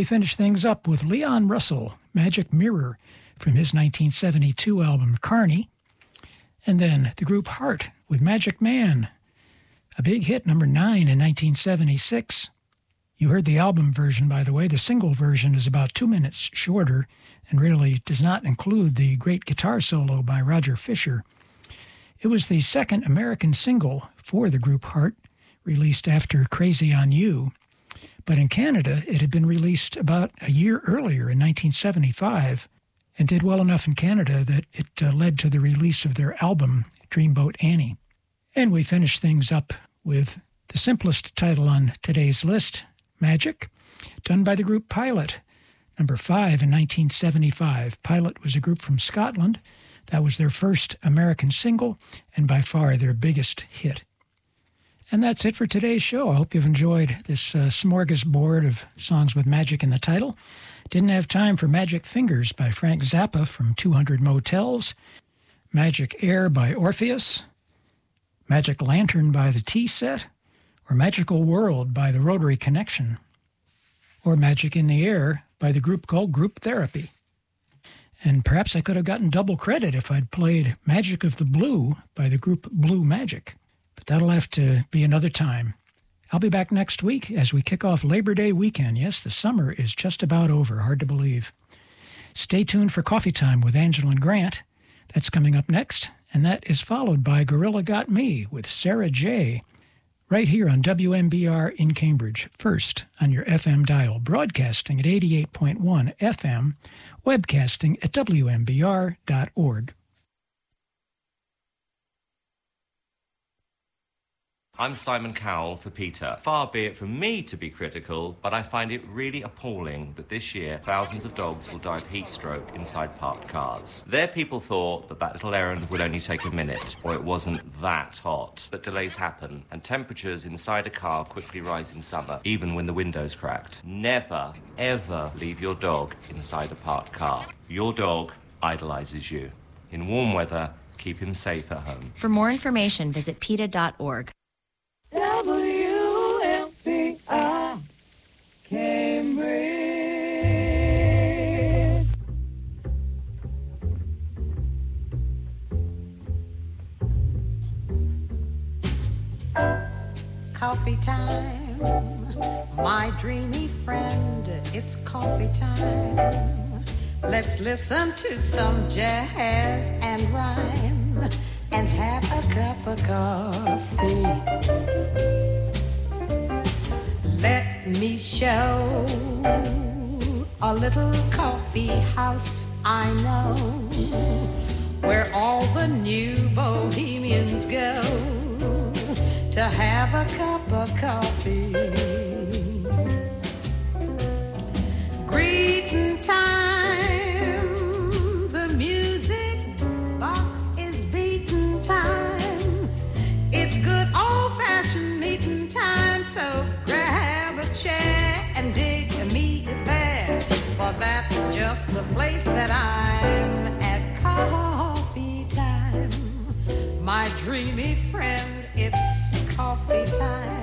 we finish things up with Leon Russell, Magic Mirror, from his 1972 album Carney. And then the group Heart with Magic Man, a big hit, number nine in 1976. You heard the album version, by the way. The single version is about two minutes shorter and really does not include the great guitar solo by Roger Fisher. It was the second American single for the group Heart, released after Crazy on You. But in Canada, it had been released about a year earlier in 1975 and did well enough in Canada that it uh, led to the release of their album, Dreamboat Annie. And we finish things up with the simplest title on today's list, Magic, done by the group Pilot, number five in 1975. Pilot was a group from Scotland. That was their first American single and by far their biggest hit. And that's it for today's show. I hope you've enjoyed this uh, smorgasbord of songs with magic in the title. Didn't have time for Magic Fingers by Frank Zappa from 200 Motels, Magic Air by Orpheus, Magic Lantern by the Tea Set, or Magical World by the Rotary Connection, or Magic in the Air by the group called Group Therapy. And perhaps I could have gotten double credit if I'd played Magic of the Blue by the group Blue Magic. That'll have to be another time. I'll be back next week as we kick off Labor Day weekend. Yes, the summer is just about over. Hard to believe. Stay tuned for Coffee Time with Angela and Grant. That's coming up next, and that is followed by Gorilla Got Me with Sarah J right here on WMBR in Cambridge, first on your FM dial, broadcasting at 88.1 FM, webcasting at WMBR.org. I'm Simon Cowell for PETA. Far be it from me to be critical, but I find it really appalling that this year thousands of dogs will die of heat stroke inside parked cars. Their people thought that that little errand would only take a minute, or it wasn't that hot. But delays happen, and temperatures inside a car quickly rise in summer, even when the window's cracked. Never, ever leave your dog inside a parked car. Your dog idolizes you. In warm weather, keep him safe at home. For more information, visit PETA.org. Cambridge. Coffee time, my dreamy friend, it's coffee time. Let's listen to some jazz and rhyme and have a cup of coffee. Let me show a little coffee house I know where all the new bohemians go to have a cup of coffee. Greeting time, For that's just the place that I'm at coffee time. My dreamy friend, it's coffee time.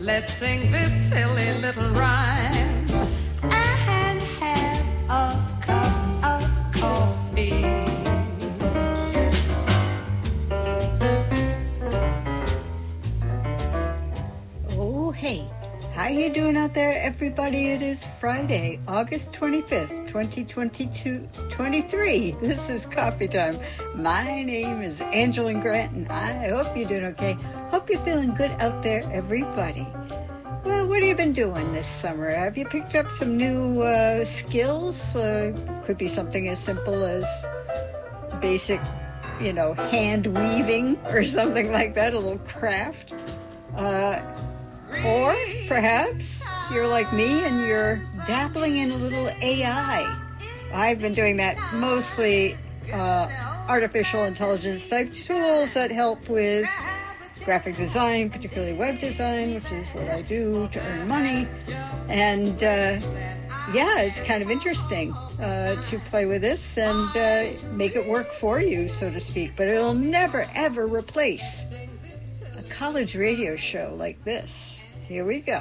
Let's sing this silly little rhyme How you doing out there, everybody? It is Friday, August 25th, 2022, 23. This is coffee time. My name is Angela Grant, and I hope you're doing okay. Hope you're feeling good out there, everybody. Well, what have you been doing this summer? Have you picked up some new uh, skills? Uh, could be something as simple as basic, you know, hand weaving or something like that, a little craft. Uh, or perhaps you're like me and you're dabbling in a little AI. I've been doing that mostly uh, artificial intelligence type tools that help with graphic design, particularly web design, which is what I do to earn money. And uh, yeah, it's kind of interesting uh, to play with this and uh, make it work for you, so to speak. But it'll never, ever replace a college radio show like this. Here we go.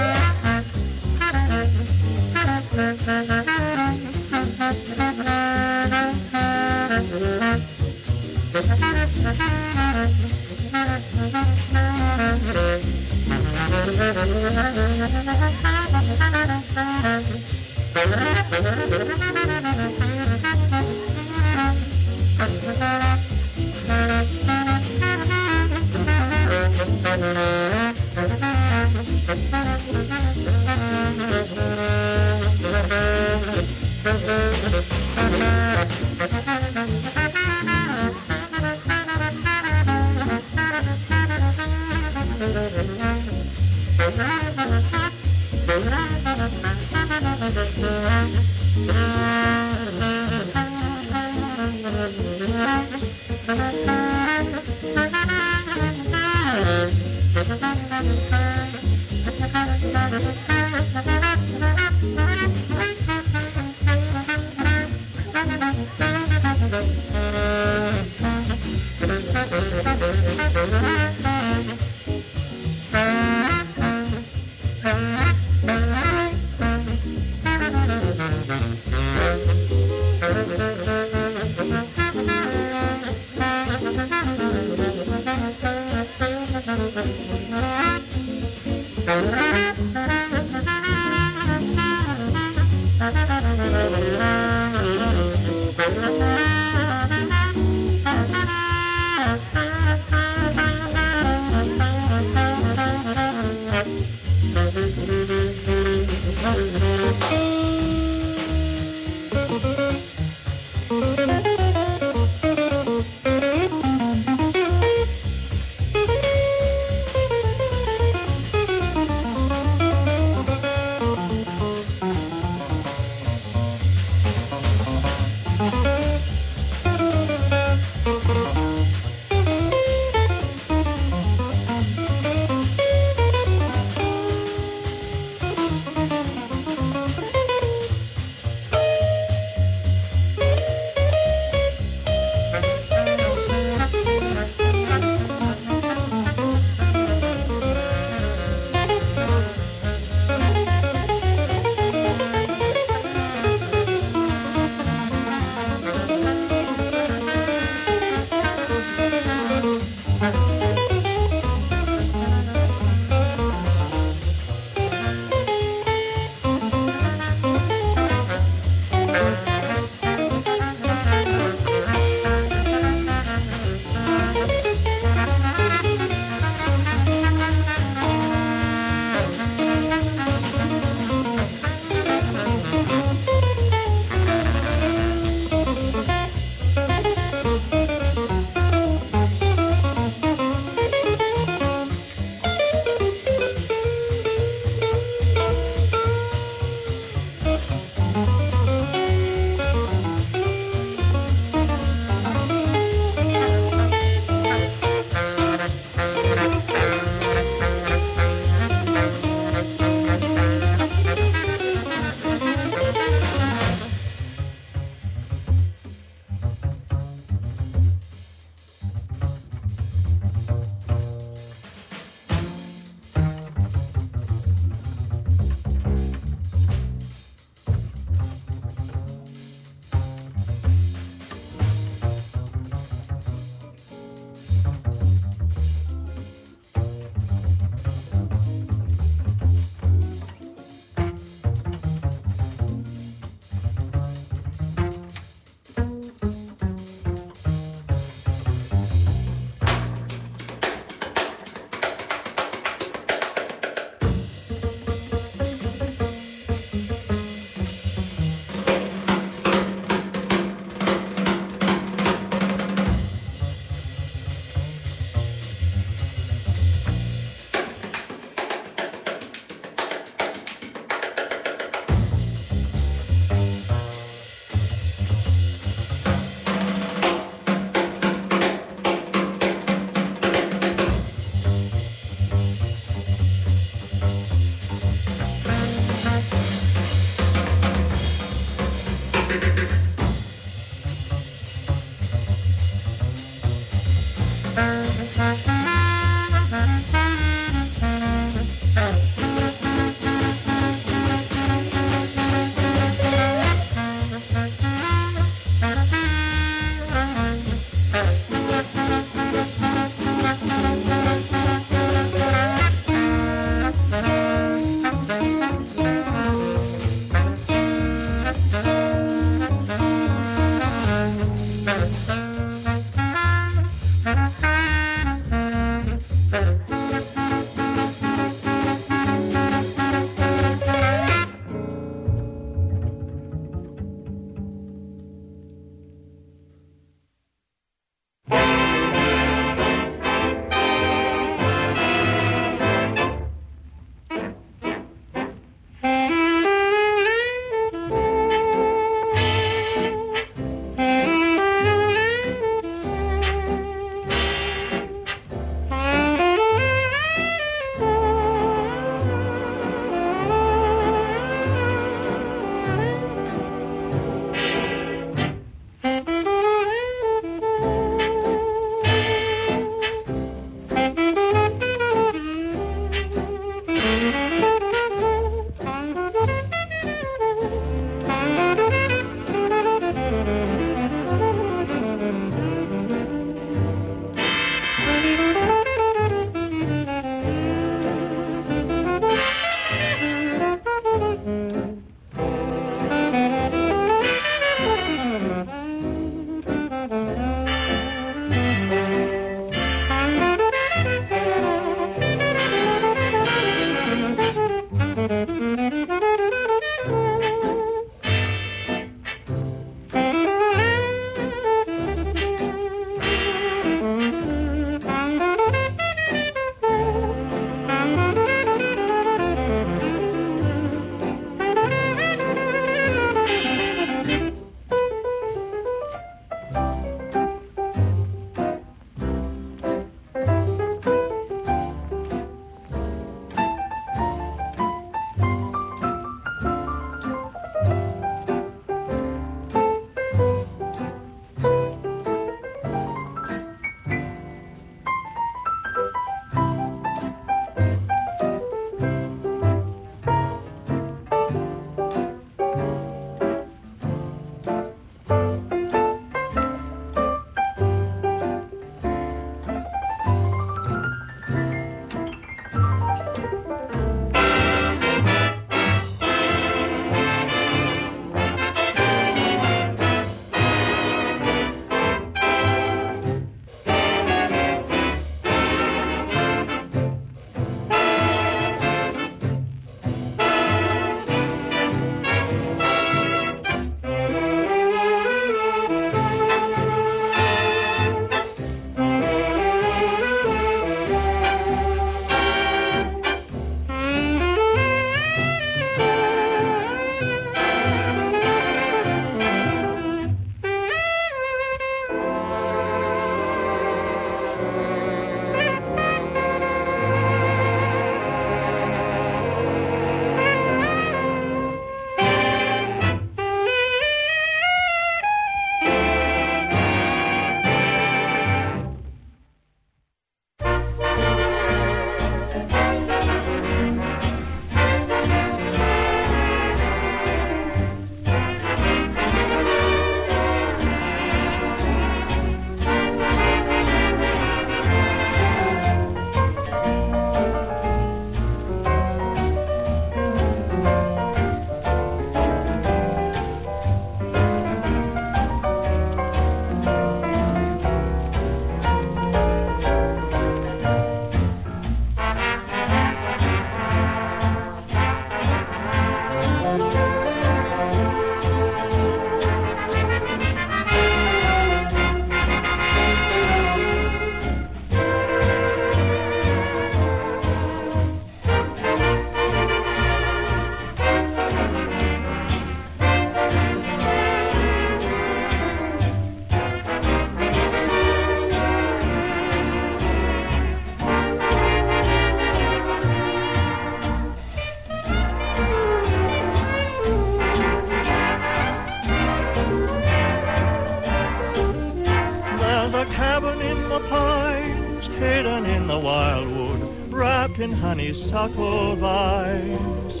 Honeysuckle vines,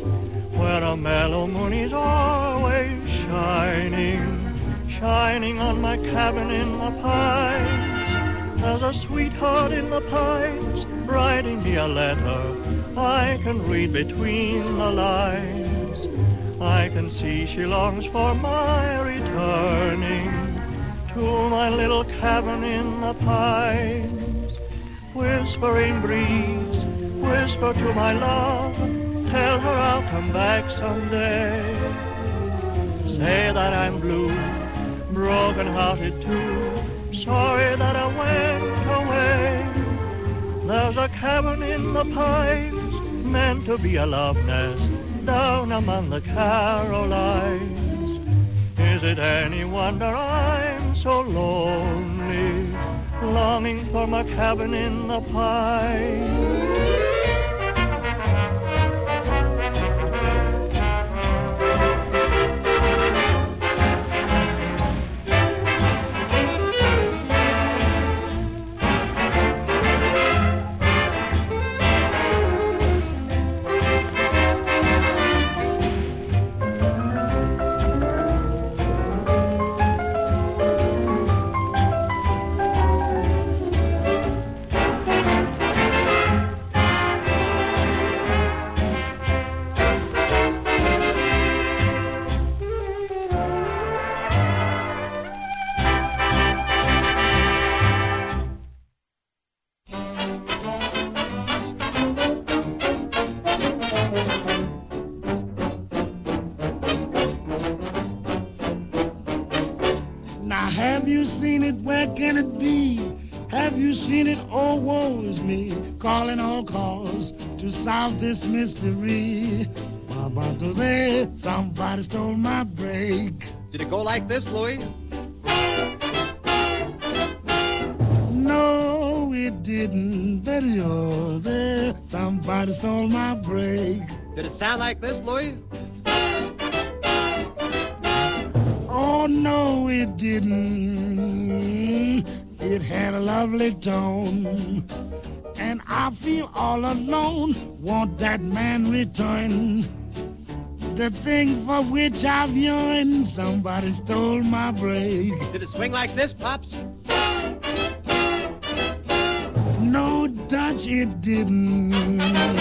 where a mellow moon is always shining, shining on my cabin in the pines. There's a sweetheart in the pines, writing me a letter I can read between the lines. I can see she longs for my returning to my little cabin in the pines. Whispering breeze, whisper to my love, tell her I'll come back someday. Say that I'm blue, broken hearted too, sorry that I went away. There's a cabin in the pines, meant to be a love nest, down among the Carolines. Is it any wonder I'm so lonely, longing for my cabin in the pines? This mystery. Baba Jose, somebody stole my break. Did it go like this, Louis? No, it didn't. Betty eh? Jose, somebody stole my break. Did it sound like this, Louis? Oh, no, it didn't. It had a lovely tone. I feel all alone. Want that man return. The thing for which I've yearned, somebody stole my break. Did it swing like this, Pops? No, Dutch, it didn't.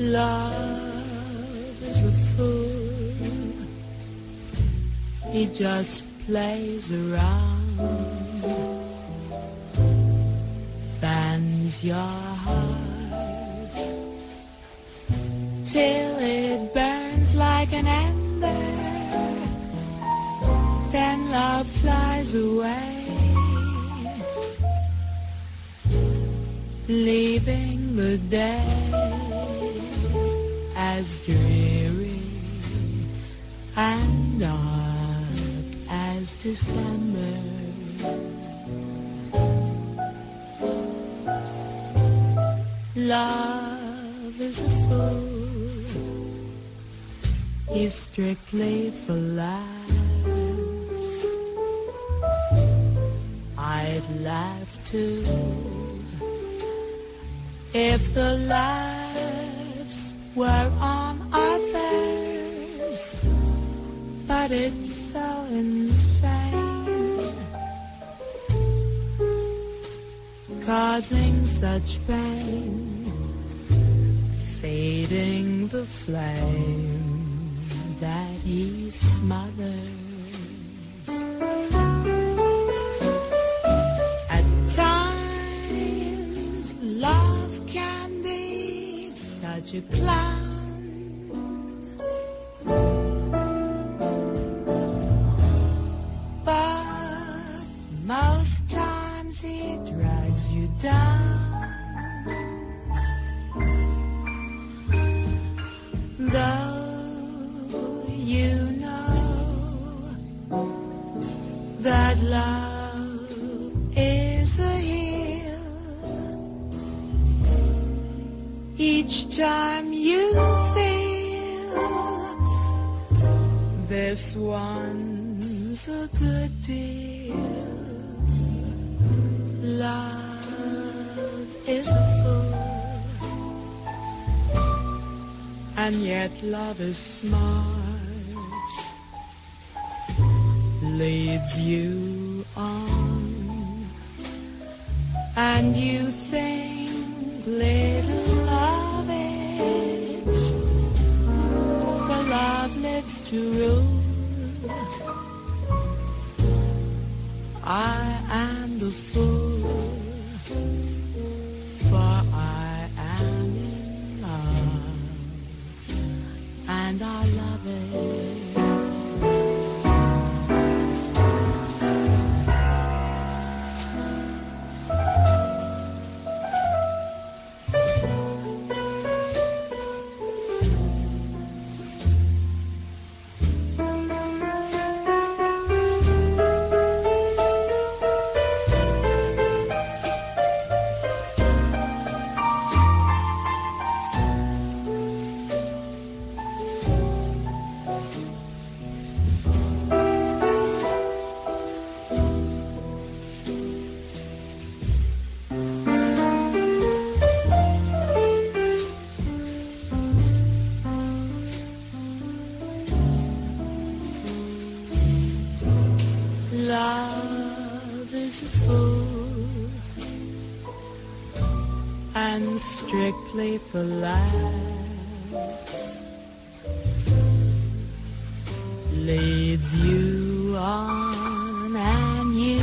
Love is a fool. He just plays around. Fans your heart till it burns like an ember. Then love flies away. Leaving the day as dreary and dark as December. Love is a fool. He's strictly for laughs. I'd laugh too if the laughs were on others, but it's so insane, causing such pain, fading the flame that he smothers. A clown. But most times he drags you down. Love is smart, leads you on, and you leads you on and you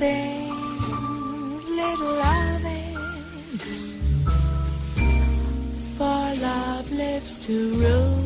think little of it. For love lives to rule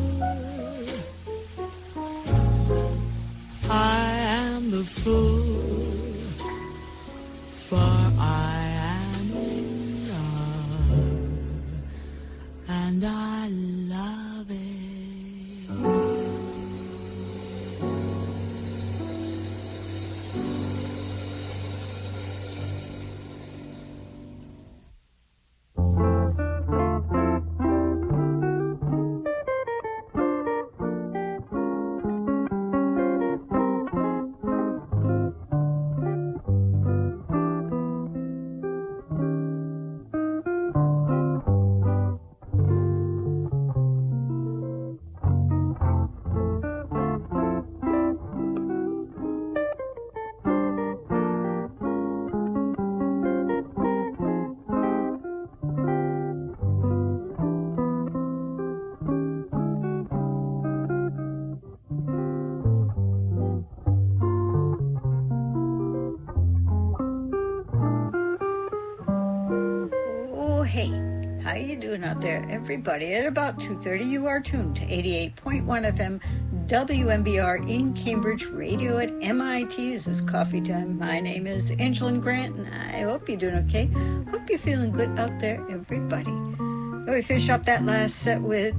everybody? At about 2.30, you are tuned to 88.1 FM WMBR in Cambridge, radio at MIT. This is Coffee Time. My name is Angelin Grant, and I hope you're doing okay. Hope you're feeling good out there, everybody. Well, we finish up that last set with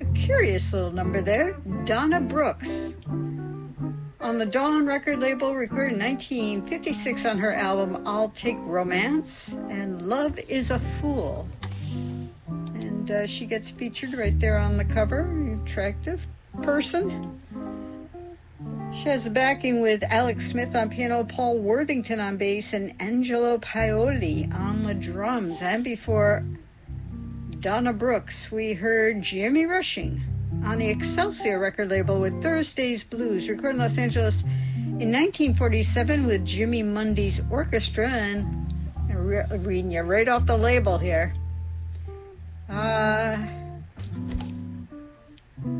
a curious little number there, Donna Brooks. On the Dawn record label, recorded in 1956 on her album I'll Take Romance and Love is a Fool. And uh, she gets featured right there on the cover, attractive person. She has the backing with Alex Smith on piano, Paul Worthington on bass, and Angelo Paoli on the drums. And before Donna Brooks, we heard Jimmy Rushing on the Excelsior record label with Thursday's Blues, recorded in Los Angeles in 1947 with Jimmy Mundy's orchestra. And I'm reading you right off the label here. Uh,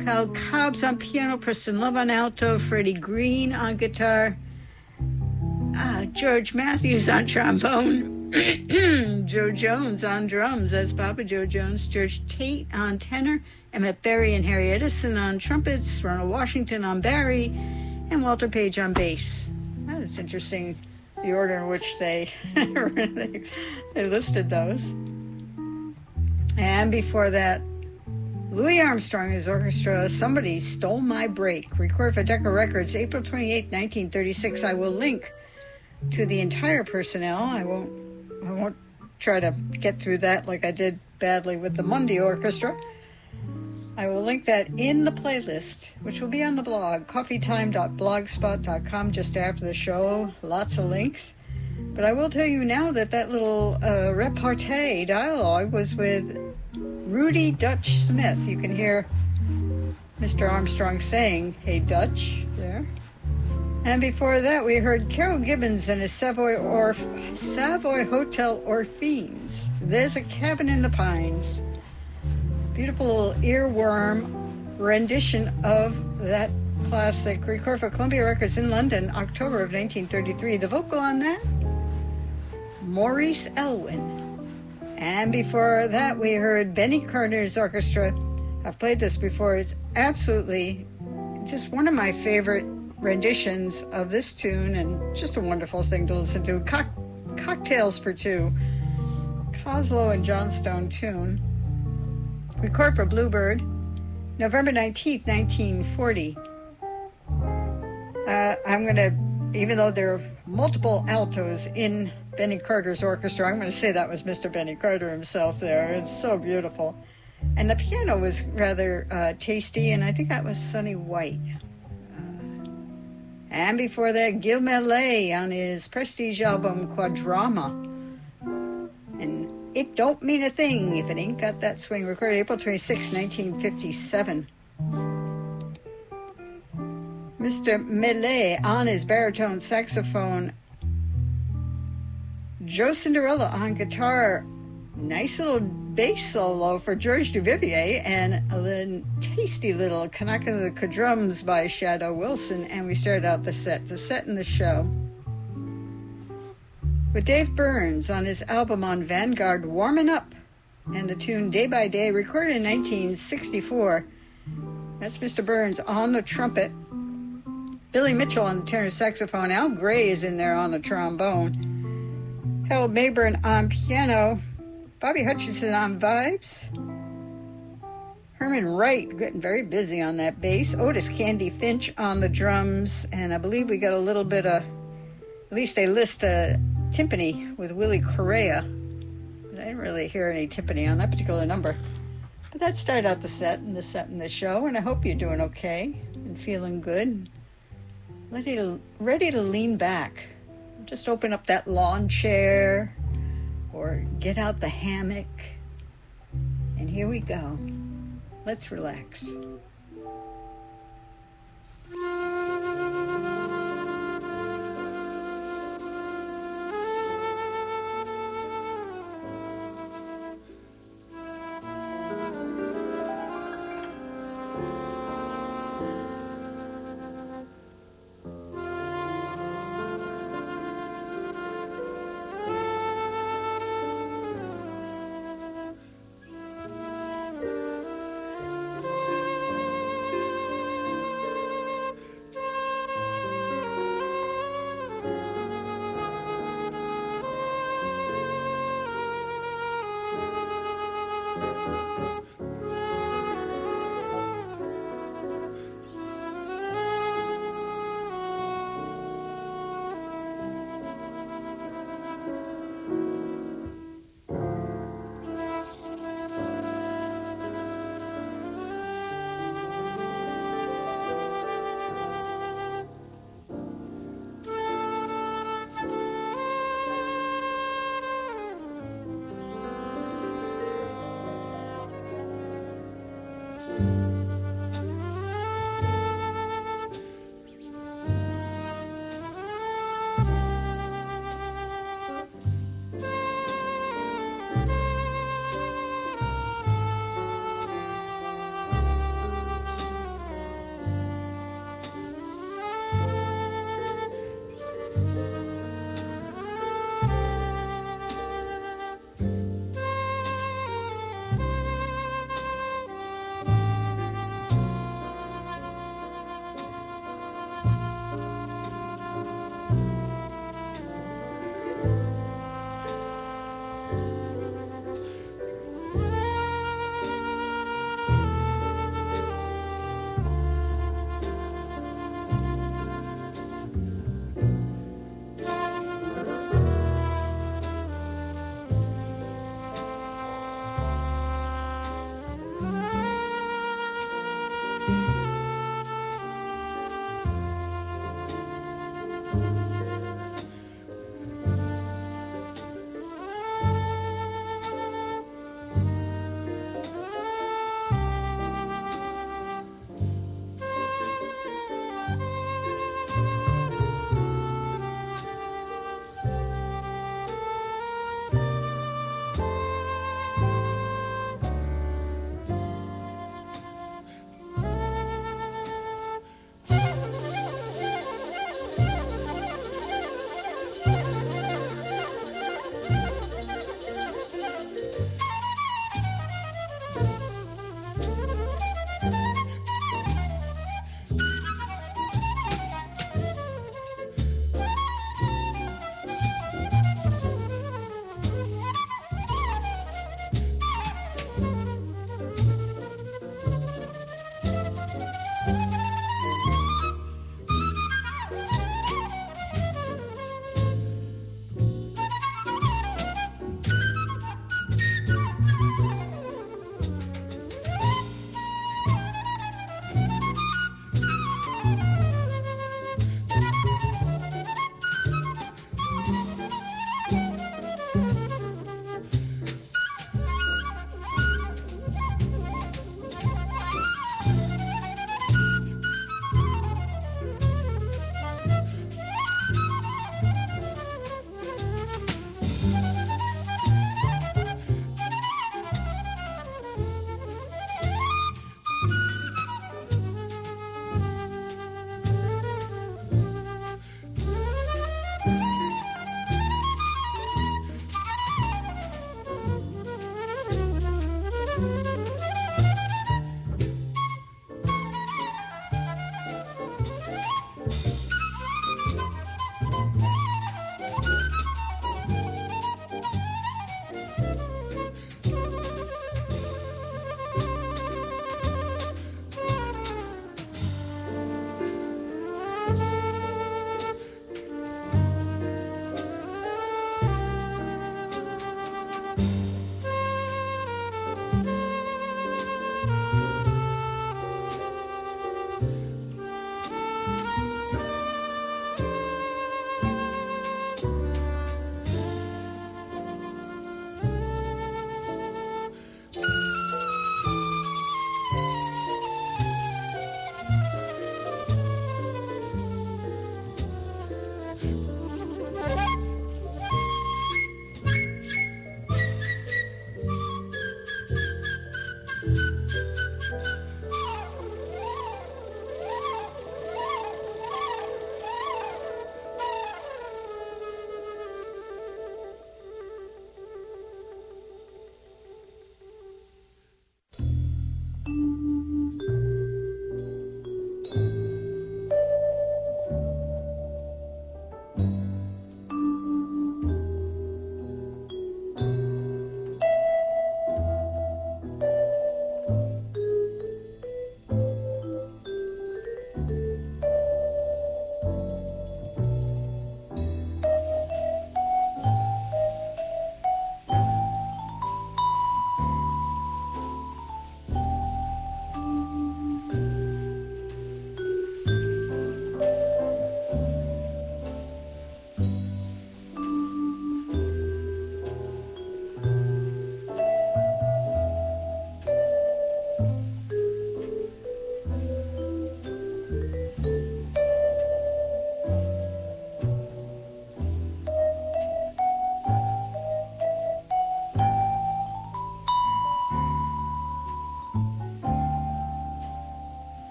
Kyle Cobbs on piano, Preston Love on alto, Freddie Green on guitar, uh, George Matthews on trombone, Joe Jones on drums, that's Papa Joe Jones, George Tate on tenor, Emmett Berry and Harry Edison on trumpets, Ronald Washington on Barry, and Walter Page on bass. That is interesting, the order in which they, they listed those. And before that, Louis Armstrong and his orchestra, Somebody Stole My Break, recorded for Decca Records, April 28, 1936. I will link to the entire personnel. I won't, I won't try to get through that like I did badly with the Mundy Orchestra. I will link that in the playlist, which will be on the blog, coffeetime.blogspot.com, just after the show. Lots of links. But I will tell you now that that little uh, repartee dialogue was with Rudy Dutch Smith. You can hear Mr. Armstrong saying, Hey Dutch, there. And before that, we heard Carroll Gibbons and his Savoy, Orf- Savoy Hotel Orpheans. There's a cabin in the pines. Beautiful little earworm rendition of that classic, recorded for Columbia Records in London, October of 1933. The vocal on that, Maurice Elwin. And before that, we heard Benny Carter's orchestra. I've played this before. It's absolutely just one of my favorite renditions of this tune, and just a wonderful thing to listen to. Cock- Cocktails for Two, Coslow and Johnston tune. Record for Bluebird, November 19th, 1940. Uh, I'm going to, even though there are multiple altos in Benny Carter's orchestra, I'm going to say that was Mr. Benny Carter himself there. It's so beautiful. And the piano was rather uh, tasty, and I think that was Sonny White. Uh, and before that, Gil Mellé on his prestige album Quadrama. And it don't mean a thing if it ain't got that swing. Recorded April 26, 1957. Mr. Mellé on his baritone saxophone Joe Cinderella on guitar. Nice little bass solo for George Duvivier and little, tasty little Kanaka the drums by Shadow Wilson. And we started out the set, the set in the show with Dave Burns on his album on Vanguard, Warming Up, and the tune Day by Day, recorded in 1964. That's Mr. Burns on the trumpet, Billy Mitchell on the tenor saxophone, Al Grey is in there on the trombone, Harold Mabern on piano, Bobby Hutcherson on vibes, Herman Wright getting very busy on that bass, Otis Candy Finch on the drums, and I believe we got a little bit of, at least they list a timpani with Willie Correa. But I didn't really hear any timpani on that particular number. But that started out the set and the set and the show, and I hope you're doing okay and feeling good. Ready to, ready to lean back. Just open up that lawn chair or get out the hammock. And here we go. Let's relax.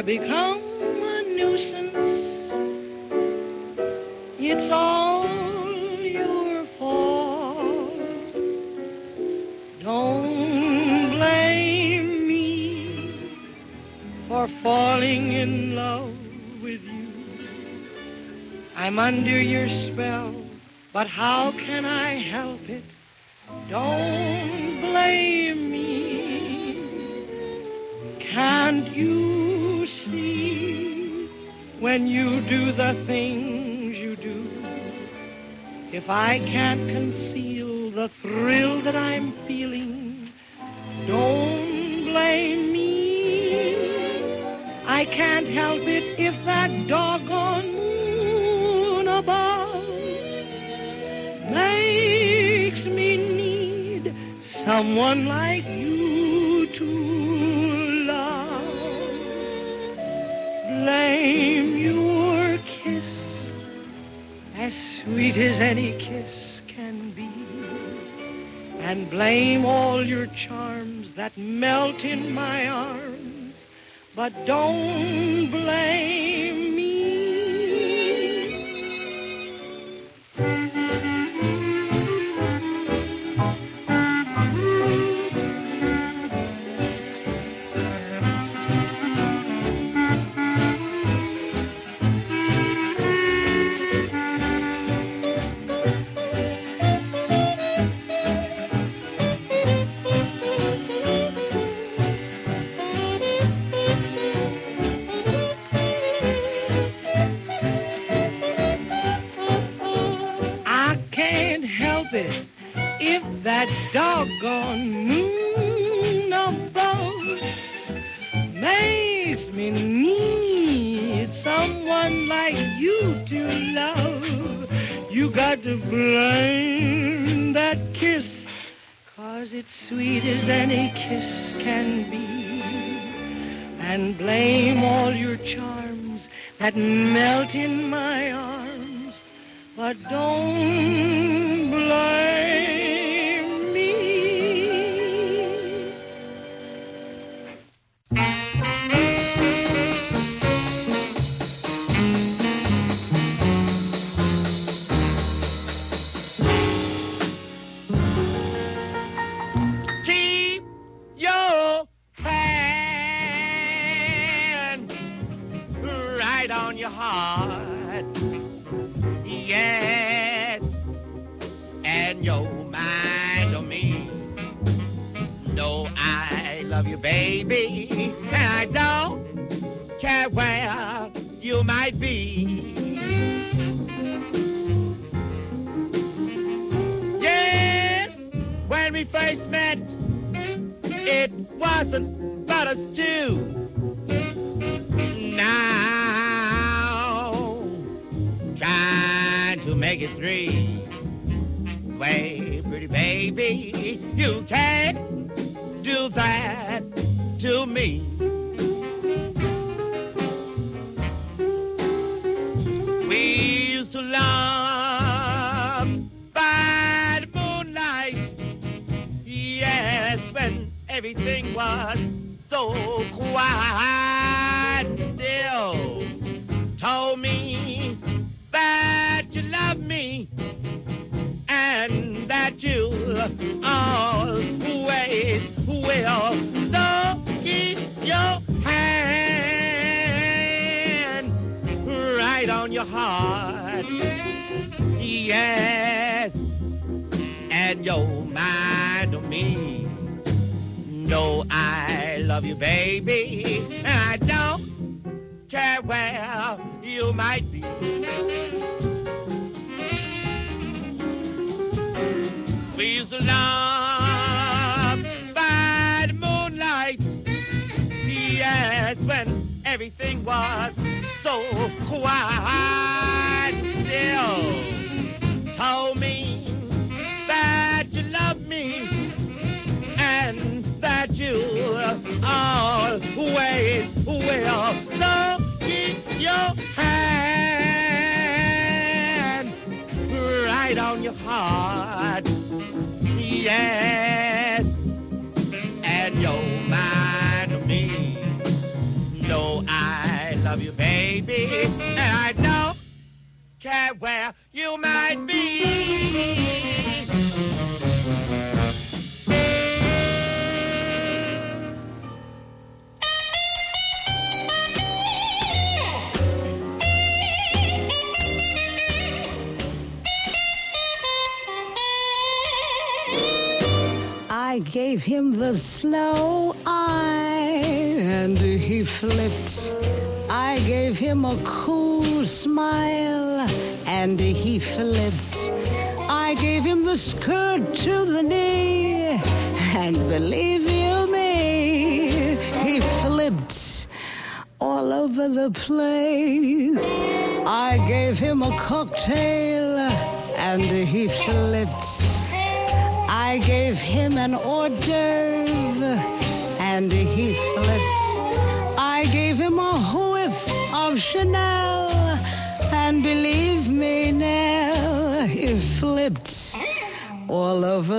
I become a nuisance. It's all your fault. Don't blame me for falling in love with you. I'm under your spell, but how can I? I can't conceal the thrill that I'm feeling, don't blame me. I can't help it if that doggone moon above makes me need someone like charms that melt in my arms, but don't blame.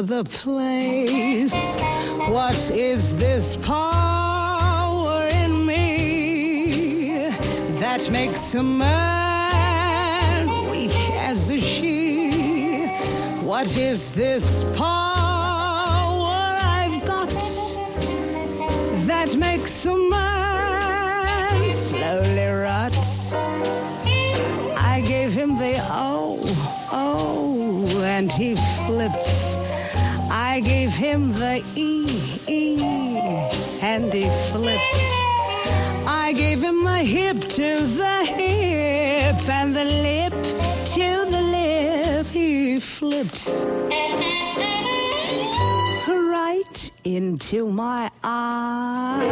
The place. What is this power in me that makes a man weak as a she? What is this power I've got that makes a man slowly rot? I gave him the oh, oh, and he flipped I gave him the E, E, and he flipped. I gave him the hip to the hip, and the lip to the lip, he flipped. Right into my arms.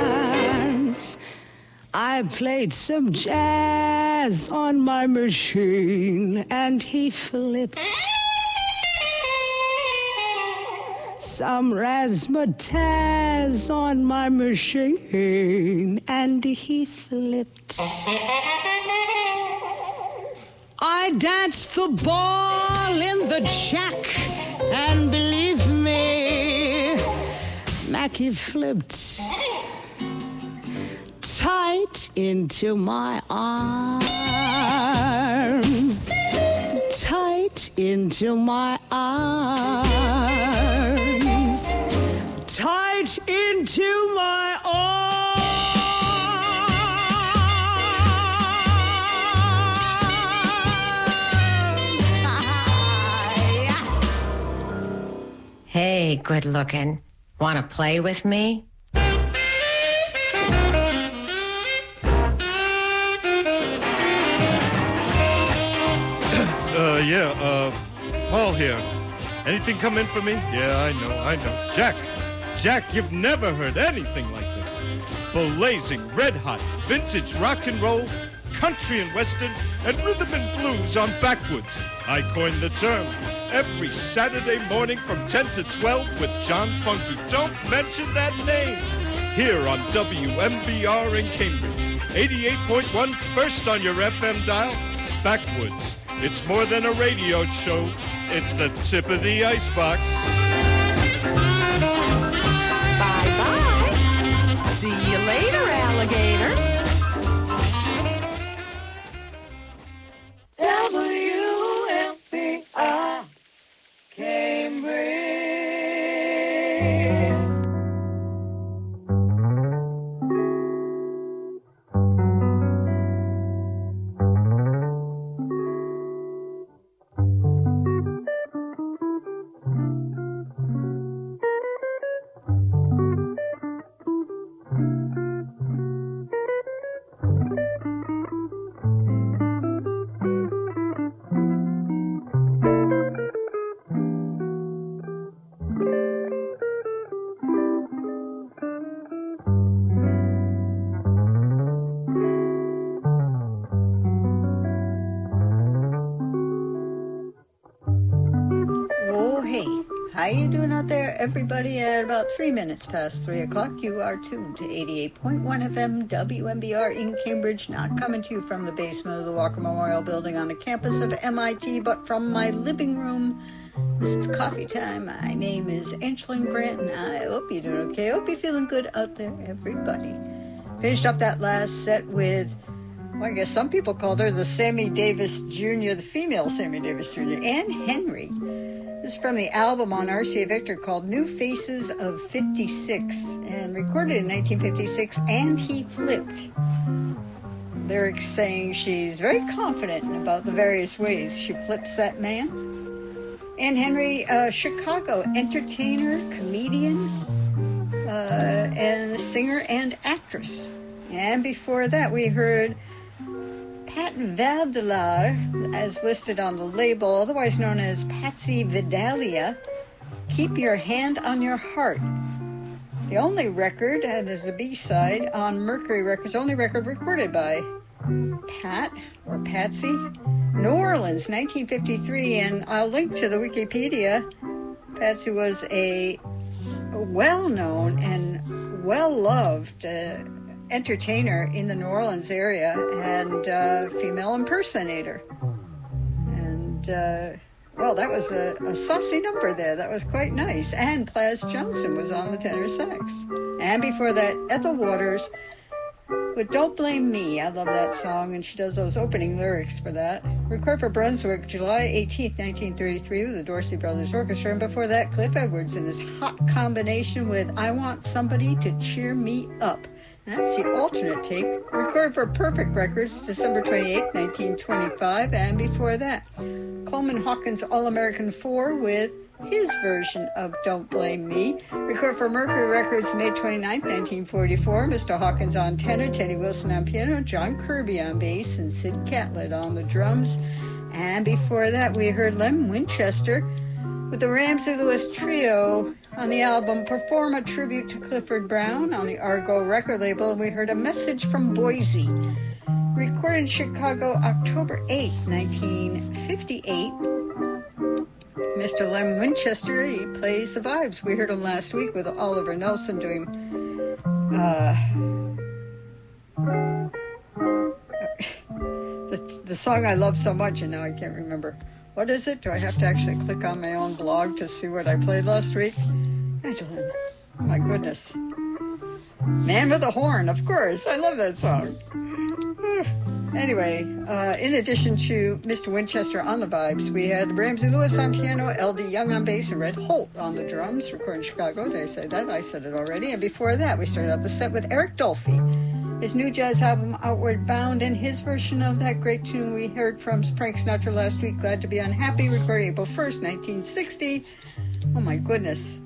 I played some jazz on my machine, and he flipped. Some razzmatazz on my machine and he flipped. I danced the ball in the jack, and believe me, Mackie flipped tight into my arms, tight into my arms, tight into my Hey, good looking. Want to play with me? Uh, yeah, uh, Paul here. Anything come in for me? Yeah, I know, I know. Jack, Jack, you've never heard anything like this. Blazing, red hot, vintage rock and roll, country and western, and rhythm and blues on backwoods. I coined the term. Every Saturday morning from 10 to 12 with John Funky. Don't mention that name. Here on WMBR in Cambridge. 88.1 first on your FM dial. Backwoods. It's more than a radio show. It's the tip of the icebox. WMBR everybody? At about three minutes past three o'clock, you are tuned to 88.1 FM WMBR in Cambridge, not coming to you from the basement of the Walker Memorial Building on the campus of MIT, but from my living room. This is coffee time. My name is Angeline Grant, and I hope you're doing okay. I hope you're feeling good out there, everybody. Finished up that last set with, well, I guess some people called her the Sammy Davis Jr., the female Sammy Davis Jr., Anne Henry. This is from the album on RCA Victor called New Faces of 56 and recorded in 1956, and he flipped. Lyrics saying she's very confident about the various ways she flips that man. Anne Henry, uh, Chicago entertainer, comedian, uh, and singer and actress. And before that, we heard Pat Valdelar, as listed on the label, otherwise known as Patsy Vidalia, Keep Your Hand on Your Heart. The only record, and as a B-side on Mercury Records, only record recorded by Pat or Patsy. New Orleans, 1953, and I'll link to the Wikipedia. Patsy was a well-known and well-loved uh, entertainer in the New Orleans area and female impersonator. And, uh, well, that was a, a saucy number there. That was quite nice. And Plas Johnson was on the tenor sax. And before that, Ethel Waters with Don't Blame Me. I love that song, and she does those opening lyrics for that. Recorded for Brunswick, July 18th, 1933, with the Dorsey Brothers Orchestra. And before that, Cliff Edwards in his hot combination with I Want Somebody to Cheer Me Up. That's the alternate take, recorded for Perfect Records December 28, 1925, and before that, Coleman Hawkins All American 4 with his version of Don't Blame Me, recorded for Mercury Records May 29, 1944. Mr. Hawkins on tenor, Teddy Wilson on piano, John Kirby on bass, and Sid Catlett on the drums. And before that, we heard Lem Winchester with the Ramsey Lewis Trio on the album Perform a Tribute to Clifford Brown on the Argo record label, we heard a message from Boysie, Recorded in Chicago October 8th, 1958. Mr. Lem Winchester, he plays the vibes. We heard him last week with Oliver Nelson doing uh, the, the song I love so much, and now I can't remember. What is it? Do I have to actually click on my own blog to see what I played last week? Angelin, oh my goodness. Man with a Horn, of course. I love that song. Anyway, uh, in addition to Mr. Winchester on the vibes, we had Ramsey Lewis on piano, Eldee Young on bass, and Red Holt on the drums, recording in Chicago. Did I say that? I said it already. And before that, we started out the set with Eric Dolphy, his new jazz album, Outward Bound, and his version of that great tune we heard from Frank Sinatra last week, Glad to Be Unhappy, recorded April 1st, 1960. Oh my goodness.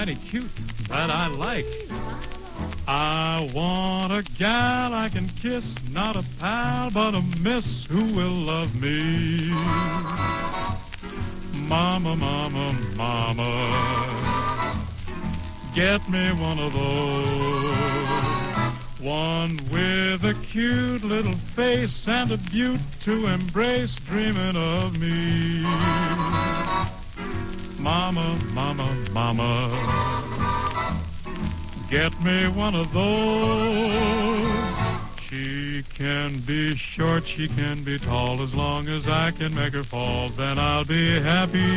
Mighty cute. That I like. I want a gal I can kiss, not a pal, but a miss who will love me. Mama, mama, mama, get me one of those. One with a cute little face and a beaut to embrace, dreaming of me. Mama, mama, mama, get me one of those. She can be short, she can be tall, as long as I can make her fall, then I'll be happy.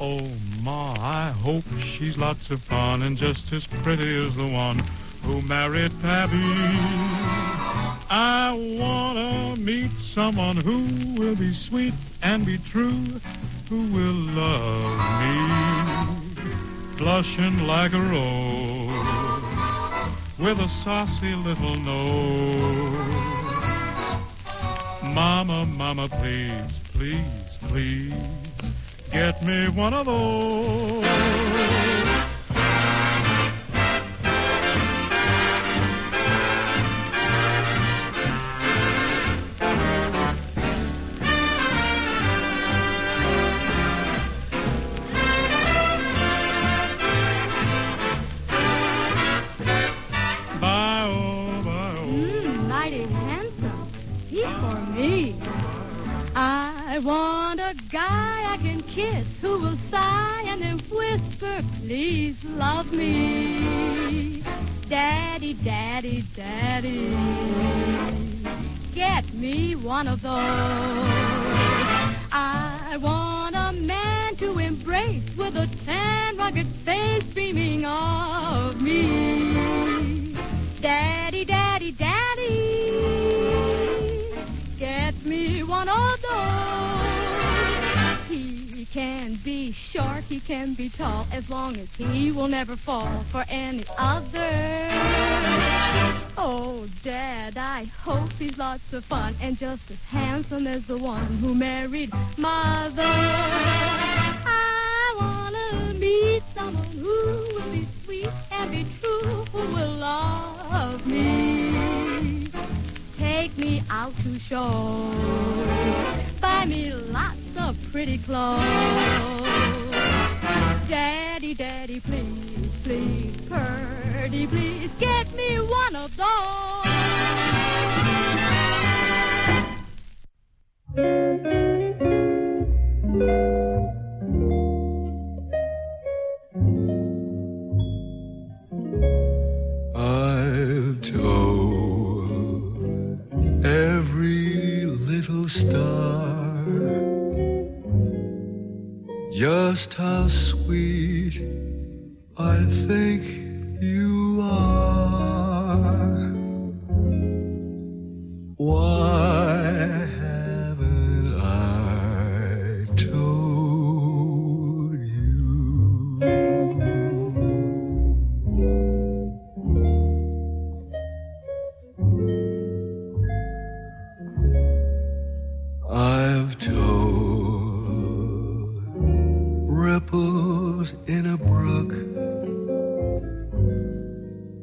Oh, Ma, I hope she's lots of fun and just as pretty as the one who married Pappy. I wanna meet someone who will be sweet and be true, who will love me, blushing like a rose, with a saucy little nose. Mama, mama, please, please, please, get me one of those. I want a guy I can kiss who will sigh and then whisper, please love me. Daddy, daddy, daddy. Get me one of those. I want a man to embrace with a tan, rugged face dreaming of me. Daddy, Daddy, get me one of those. He can be short, he can be tall, as long as he will never fall for any other. Oh, Dad, I hope he's lots of fun and just as handsome as the one who married Mother. I wanna meet someone who will be sweet and be true, who will love me. Take me out to shows, buy me lots of pretty clothes. Daddy, daddy, please, please, Purdy, please, get me one of those. Little star just how sweet I think you are. Why in a brook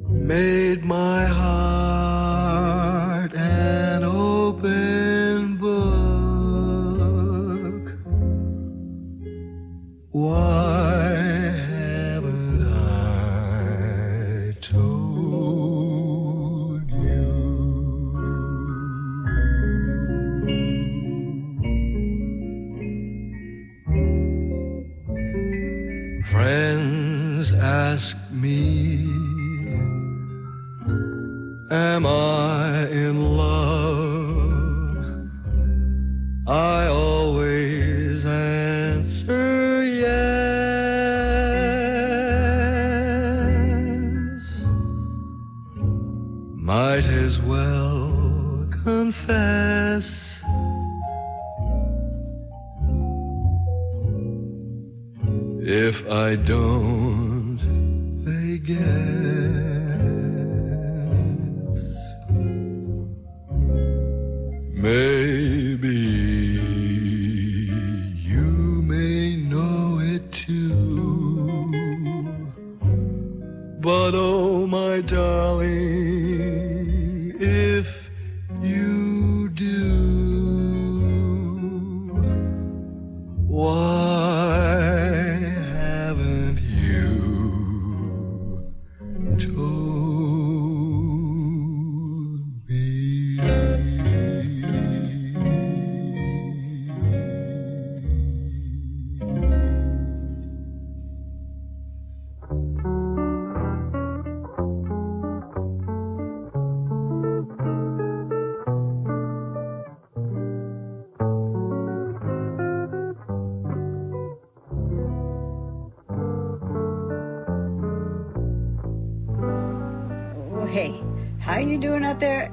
made my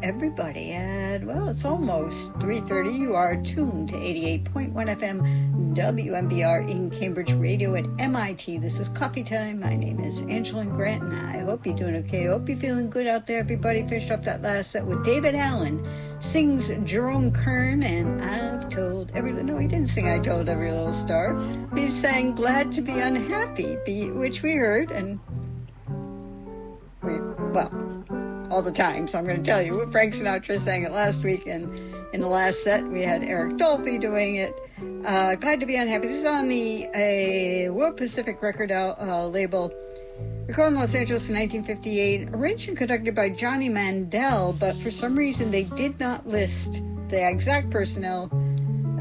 everybody? And well, it's almost 3.30. You are tuned to 88.1 FM WMBR in Cambridge Radio at MIT. This is Coffee Time. My name is Angela Grant, and I hope you're doing okay. I hope you're feeling good out there, everybody. Finished off that last set with David Allyn. Sings Jerome Kern, and I've told every... No, he didn't sing I Told Every Little Star. He sang Glad to Be Unhappy, which we heard, and the time. So I'm going to tell you. Frank Sinatra sang it last week, and in the last set we had Eric Dolphy doing it. Uh, Glad to be unhappy. This is on the uh, World Pacific record uh, label. Recorded in Los Angeles in 1958, arranged and conducted by Johnny Mandel, but for some reason they did not list the exact personnel.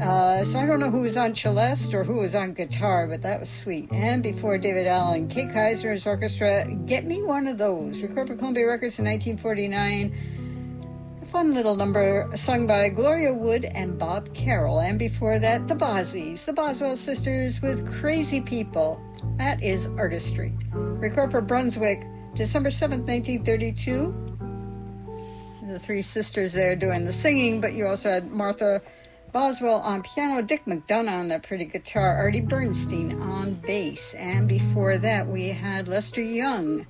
Uh, so I don't know who was on celeste or who was on guitar, but that was sweet. And before David Allyn, Kay Kyser and his orchestra, Get Me One of Those, recorded for Columbia Records in 1949. A fun little number sung by Gloria Wood and Bob Carroll. And before that, the Bozzies, the Boswell sisters with Crazy People. That is artistry. Recorded for Brunswick, December 7th, 1932. the three sisters there doing the singing, but you also had Martha Boswell on piano, Dick McDonough on that pretty guitar, Artie Bernstein on bass, and before that we had Lester Young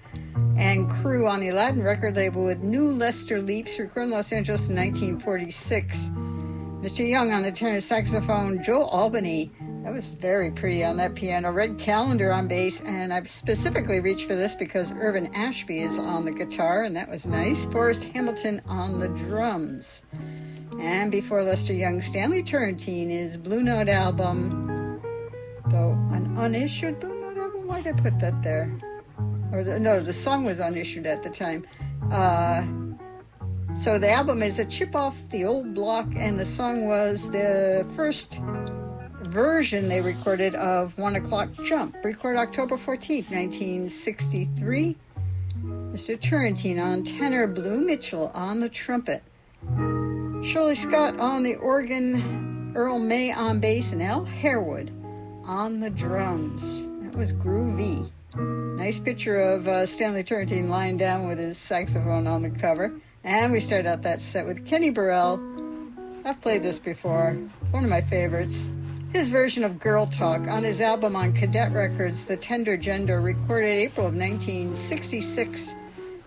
and crew on the Aladdin record label with New Lester Leaps, recorded in Los Angeles in 1946. Mr. Young on the tenor saxophone, Joe Albany. That was very pretty on that piano. Red Callender on bass, and I specifically reached for this because Irving Ashby is on the guitar, and that was nice. Forrest Hamilton on the drums. And before Lester Young, Stanley Turrentine is Blue Note album, though an unissued Blue Note album. Why'd I put that there? Or the, no, the song was unissued at the time. Uh, so the album is a chip off the old block, and the song was the first version they recorded of One O'Clock Jump, recorded October 14th, 1963. Mr. Turrentine on tenor, Blue Mitchell on the trumpet. Shirley Scott on the organ, Earl May on bass, and Al Harewood on the drums. That was groovy. Nice picture of uh, Stanley Turrentine lying down with his saxophone on the cover. And we start out that set with Kenny Burrell. I've played this before, one of my favorites. His version of Girl Talk on his album on Cadet Records, The Tender Gender, recorded April of 1966.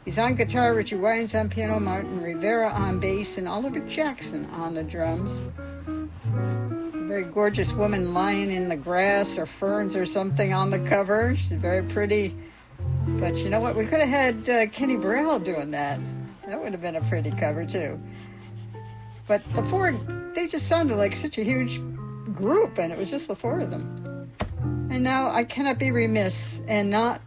He's on guitar, Richie Wyands on piano, Martin Rivera on bass, and Oliver Jackson on the drums. A very gorgeous woman lying in the grass or ferns or something on the cover. She's very pretty. But you know what? We could have had uh, Kenny Burrell doing that. That would have been a pretty cover, too. But the four, they just sounded like such a huge group, and it was just the four of them. And now I cannot be remiss and not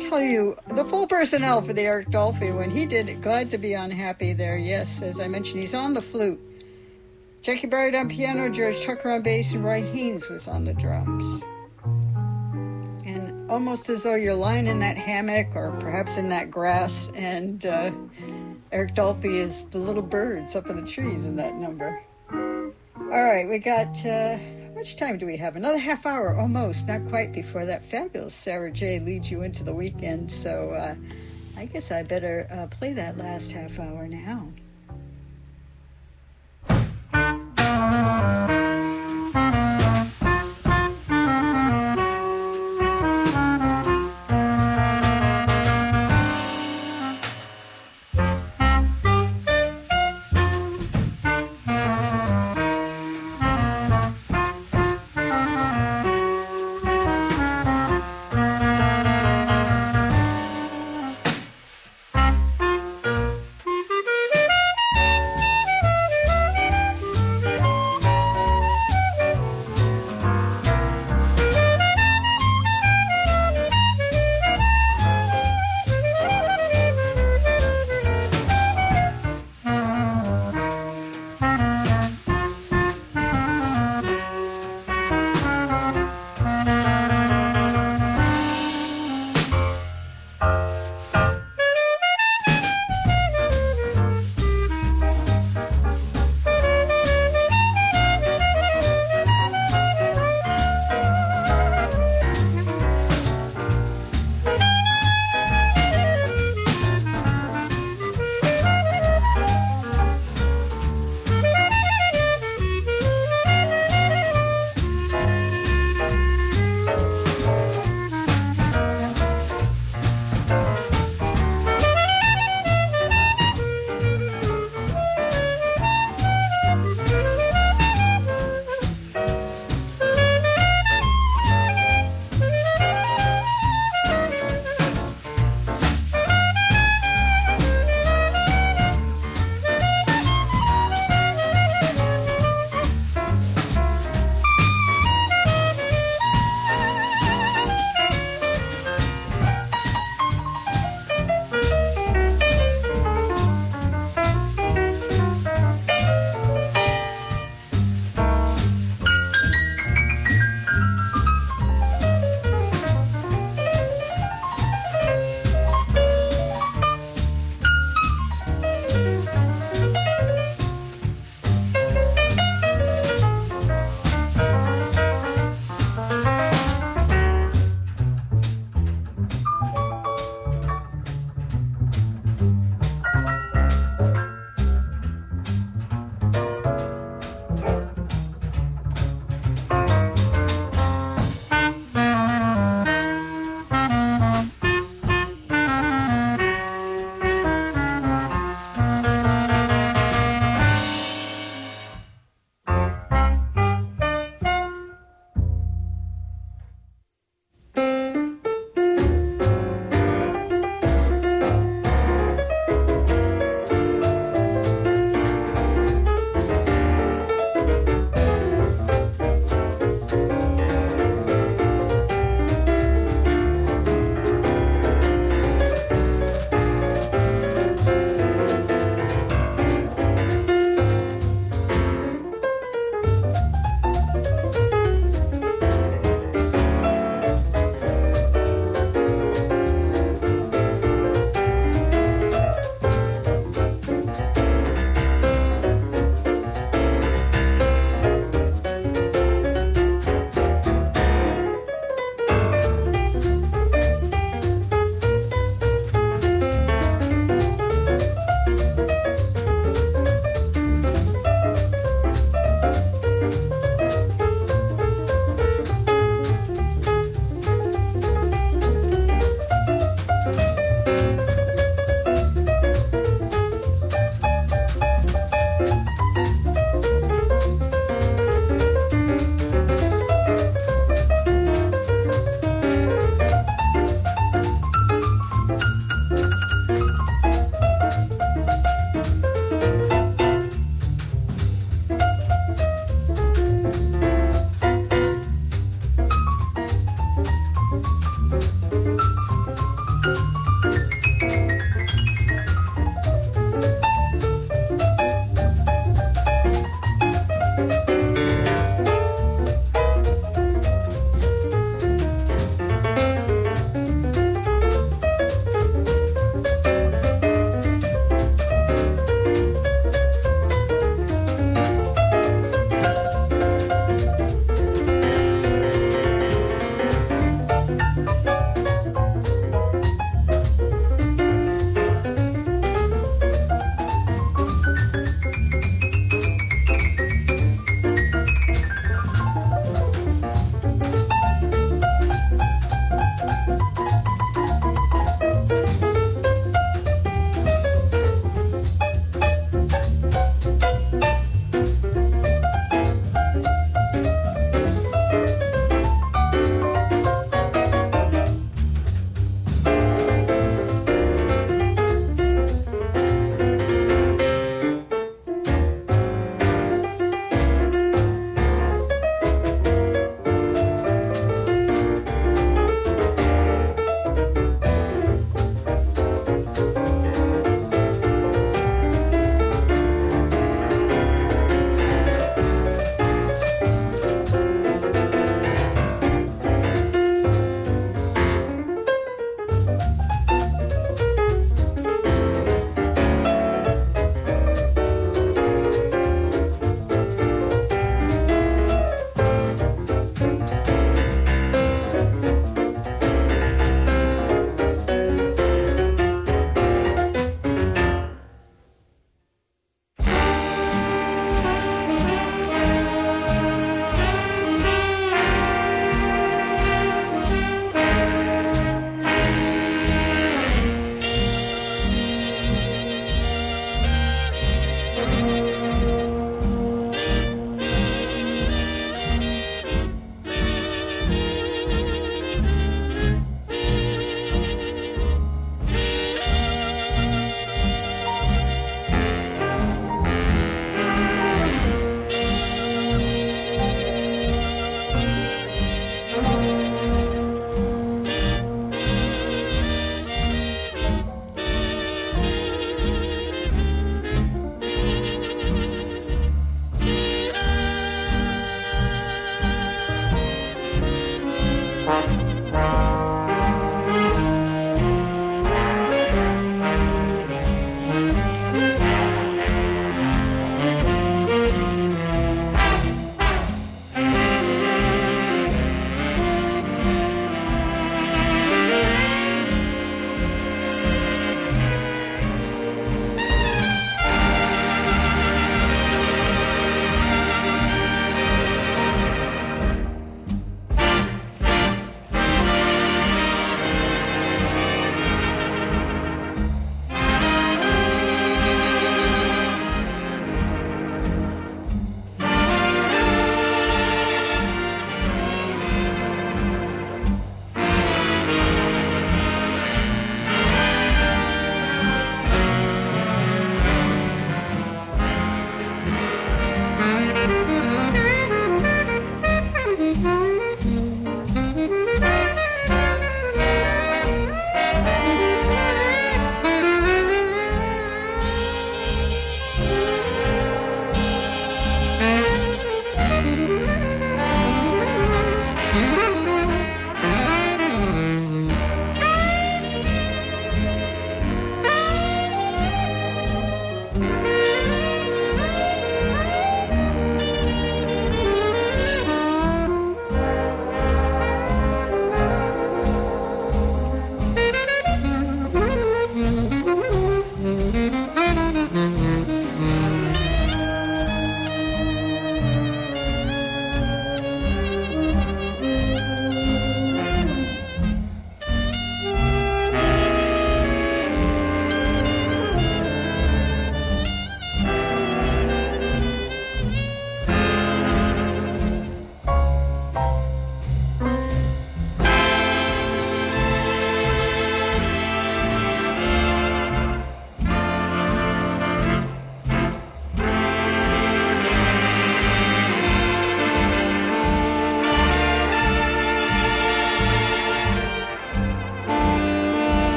tell you the full personnel for the Eric Dolphy when he did it. Glad to be unhappy there. Yes, as I mentioned, he's on the flute. Jaki Byard on piano, George Tucker on bass, and Roy Haynes was on the drums. And almost as though you're lying in that hammock or perhaps in that grass, and uh, Eric Dolphy is the little birds up in the trees in that number. All right, we got. Uh, much time do we have? Another half hour, almost, not quite before that fabulous Sarah J leads you into the weekend. So uh, I guess I better uh, play that last half hour now.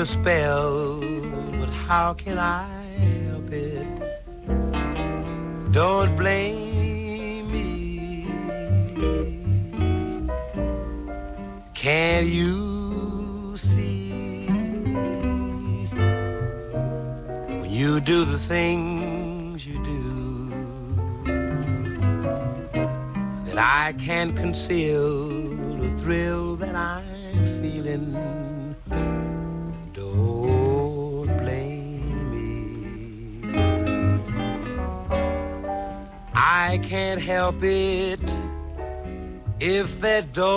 A spell, but how can I? bit if they don't.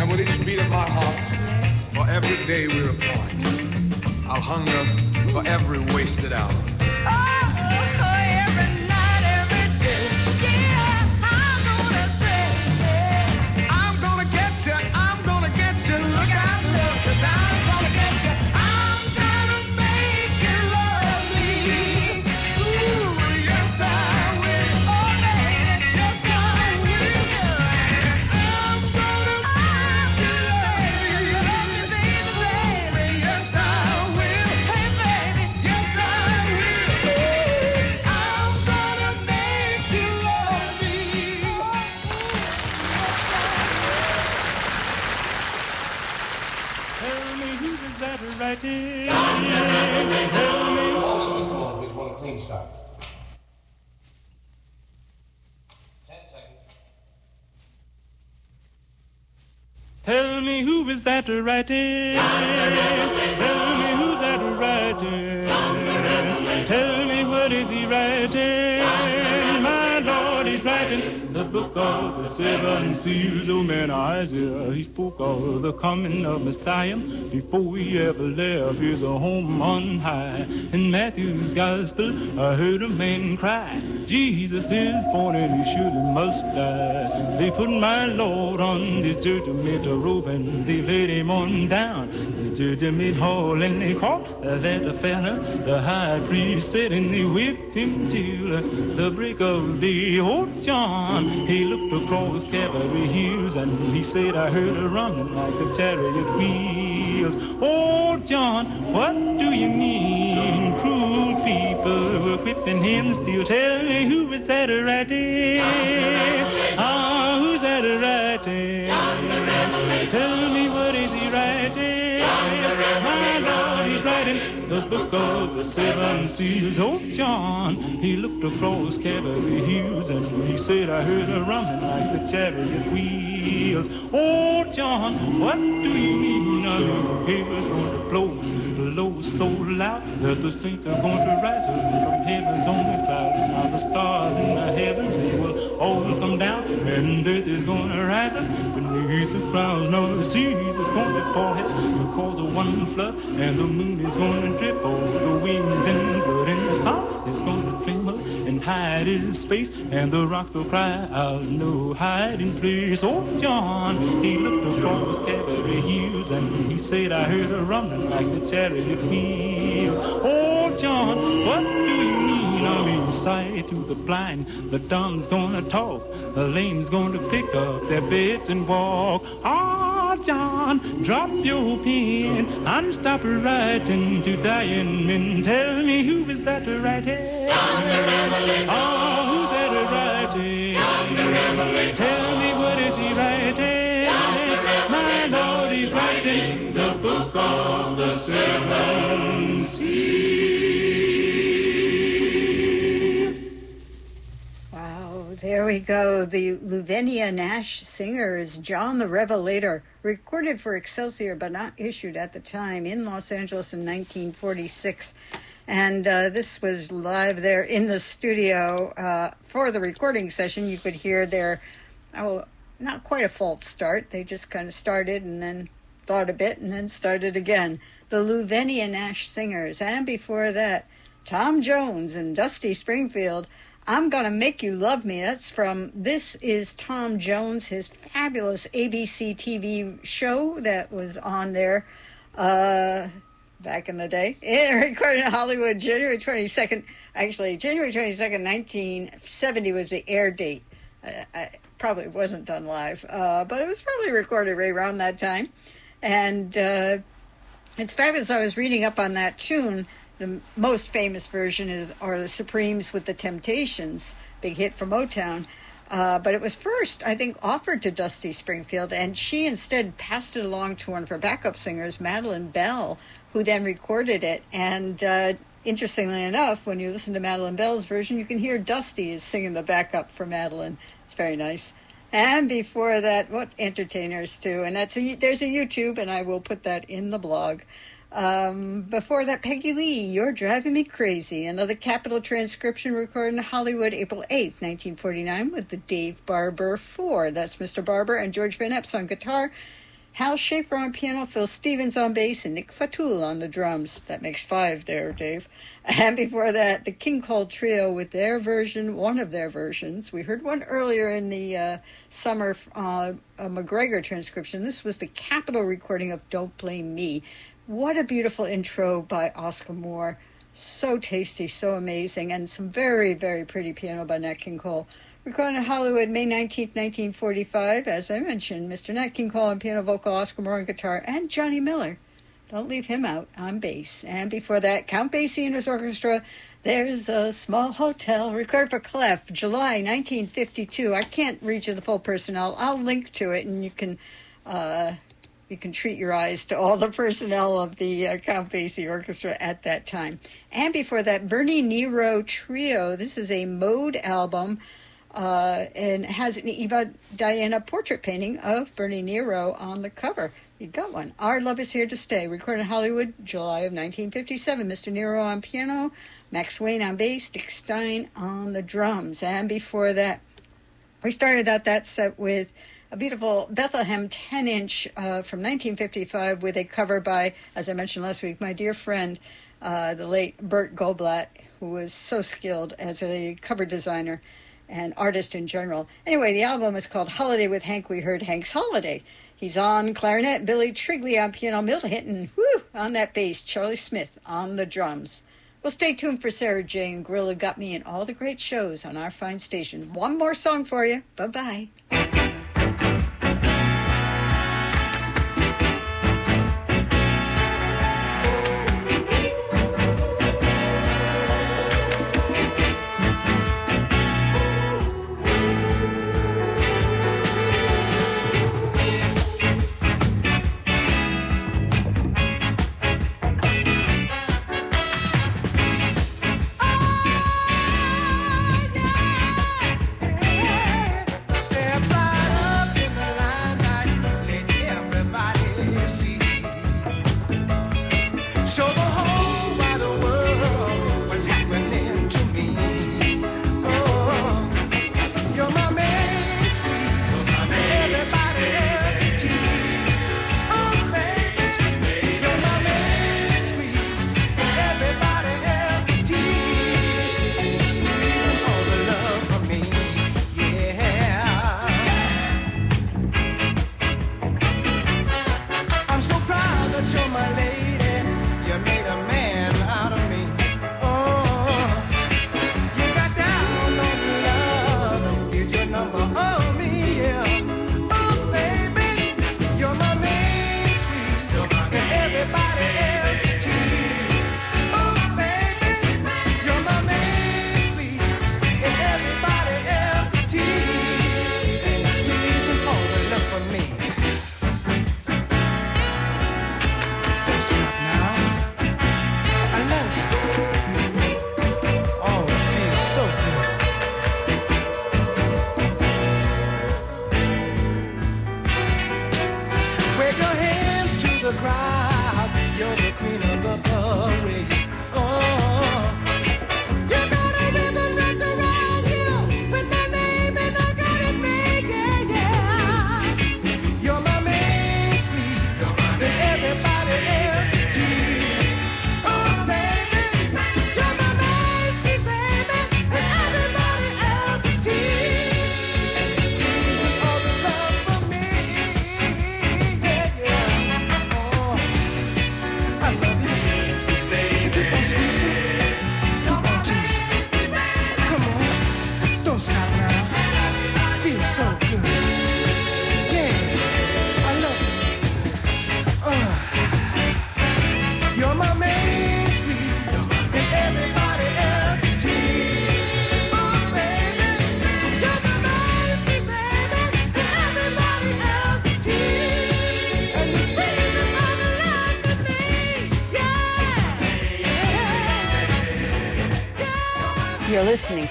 And with each beat of my heart, for every day we're apart, I'll hunger for every wasted hour. Tell me. Tell me who is that writing? Tell me who's that writing? Tell me what is he writing? Book of the seven seals. Oh man, Isaiah, he spoke of the coming of Messiah before he ever left his home on high. In Matthew's gospel, I heard a man cry, Jesus is born and he should and must die. Uh, they put my Lord on this judgment robe and they laid him on down the judgment hall and they caught that fella, the high priest said, and they whipped him till the break of day. Oh, John, he looked across Calvary hills and he said, I heard a running like a chariot wheels. Oh, John, what do you mean? Cruel people were whipping him still. Tell me who is that writing? Ah, who's that writing? Tell me what is he writing? My Lord, he's writing the book of the seven seals. Oh, John, he looked across Calvary hills and he said, I heard a rumbling like the chariot wheels. Oh, John, what do you mean? A little hail's going to blow, blow so loud that the saints are going to rise from heaven's only cloud. Now the stars in the heavens, they will all come down, and earth is going to rise up beneath the clouds. Now the seas are going to pour it because of one flood, and the moon is going to drip over the wings and the blood in the sun. hide his face, and the rocks will cry out, no hiding place. Oh, John, he looked across Calvary Hills, and he said, I heard a rumbling like the chariot wheels. Oh, John, what do you mean? Mean, sight to the blind, the dumb's gonna talk, the lame's gonna pick up their bits and walk. Ah, John, drop your pen and stop writing to dying men. Tell me who is that writing? John the Revelator. Oh, who's that writing? John the Revelator. Tell me what is he writing? John the Revelator. My Lord, he's writing the book of the seven there we go. The Luvenia Nash Singers, John the Revelator, recorded for Excelsior but not issued at the time in Los Angeles in 1946. And uh, this was live there in the studio uh, for the recording session. You could hear their, oh, not quite a false start. They just kind of started and then thought a bit and then started again. The Luvenia Nash Singers. And before that, Tom Jones and Dusty Springfield. I'm Gonna Make You Love Me. That's from This is Tom Jones, his fabulous ABC TV show that was on there uh, back in the day. It recorded in Hollywood January 22nd. Actually, January 22nd, 1970 was the air date. I, I probably wasn't done live, uh, but it was probably recorded right around that time. And uh, it's fabulous. I was reading up on that tune. The most famous version is are the Supremes with the Temptations, big hit from Motown. Uh, but it was first, I think, offered to Dusty Springfield, and she instead passed it along to one of her backup singers, Madeline Bell, who then recorded it. And uh, interestingly enough, when you listen to Madeline Bell's version, you can hear Dusty is singing the backup for Madeline. It's very nice. And before that, what entertainers too, and that's a, there's a YouTube, and I will put that in the blog. Um, before that, Peggy Lee, You're Driving Me Crazy. Another Capitol transcription recorded in Hollywood April 8th, 1949, with the Dave Barbour Four. That's Mr. Barbour and George Van Eps on guitar, Hal Schaefer on piano, Phil Stevens on bass, and Nick Fatool on the drums. That makes five there, Dave. And before that, the King Cole Trio with their version, one of their versions. We heard one earlier in the uh, summer uh, MacGregor transcription. This was the Capitol recording of Don't Blame Me. What a beautiful intro by Oscar Moore. So tasty, so amazing, and some very, very pretty piano by Nat King Cole. Recorded in Hollywood, May 19th, 1945. As I mentioned, Mr. Nat King Cole on piano, vocal, Oscar Moore on guitar, and Johnny Miller. Don't leave him out on bass. And before that, Count Basie and his orchestra. There's a small hotel recorded for Clef, July 1952. I can't read you the full personnel. I'll link to it, and you can uh, you can treat your eyes to all the personnel of the uh, Count Basie Orchestra at that time. And before that, Bernie Nerow Trio. This is a mode album uh, and has an Eva Diana portrait painting of Bernie Nerow on the cover. You got one. Our Love is Here to Stay, recorded in Hollywood, July of 1957. Mr. Nerow on piano, Max Wayne on bass, Dick Stein on the drums. And before that, we started out that set with a beautiful Bethlehem 10 inch uh, from 1955 with a cover by, as I mentioned last week, my dear friend, uh, the late Bert Goldblatt, who was so skilled as a cover designer and artist in general. Anyway, the album is called Holiday with Hank. We heard Hank's Holiday. He's on clarinet, Billy Triglia on piano, Milt Hinton, whoo, on that bass, Charlie Smith on the drums. Well, stay tuned for Sarah Jane Gorilla Got Me and all the great shows on our fine station. One more song for you. Bye bye.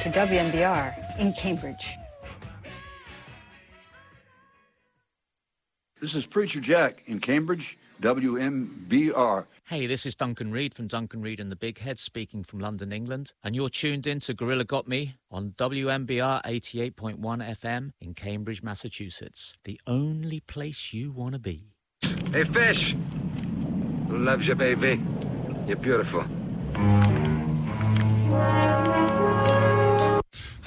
To WMBR in Cambridge. This is Preacher Jack in Cambridge, WMBR. Hey, this is Duncan Reid from Duncan Reid and the Big Head speaking from London, England, and you're tuned in to Gorilla Got Me on WMBR 88.1 FM in Cambridge, Massachusetts, the only place you want to be. Hey, Fish. Who loves you, baby? You're beautiful.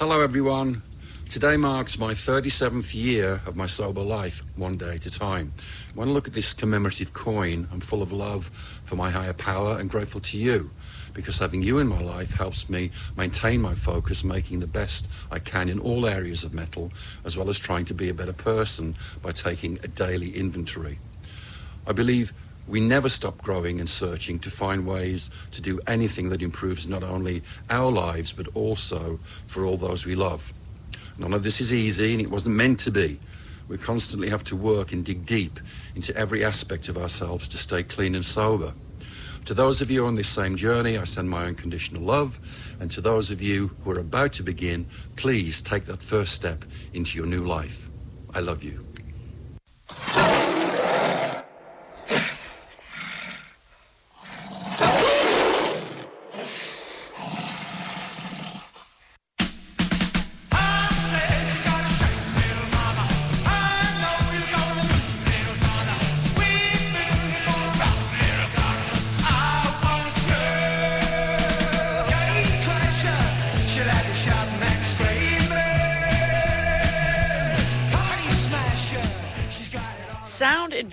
Hello, everyone. Today marks my 37th year of my sober life, one day at a time. When I look at this commemorative coin, I'm full of love for my higher power and grateful to you because having you in my life helps me maintain my focus, making the best I can in all areas of metal, as well as trying to be a better person by taking a daily inventory. I believe we never stop growing and searching to find ways to do anything that improves not only our lives but also for all those we love. None of this is easy and it wasn't meant to be. We constantly have to work and dig deep into every aspect of ourselves to stay clean and sober. To those of you on this same journey, I send my unconditional love. And to those of you who are about to begin, please take that first step into your new life. I love you.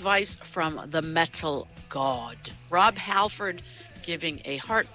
Advice from the metal god. Rob Halford giving a heartfelt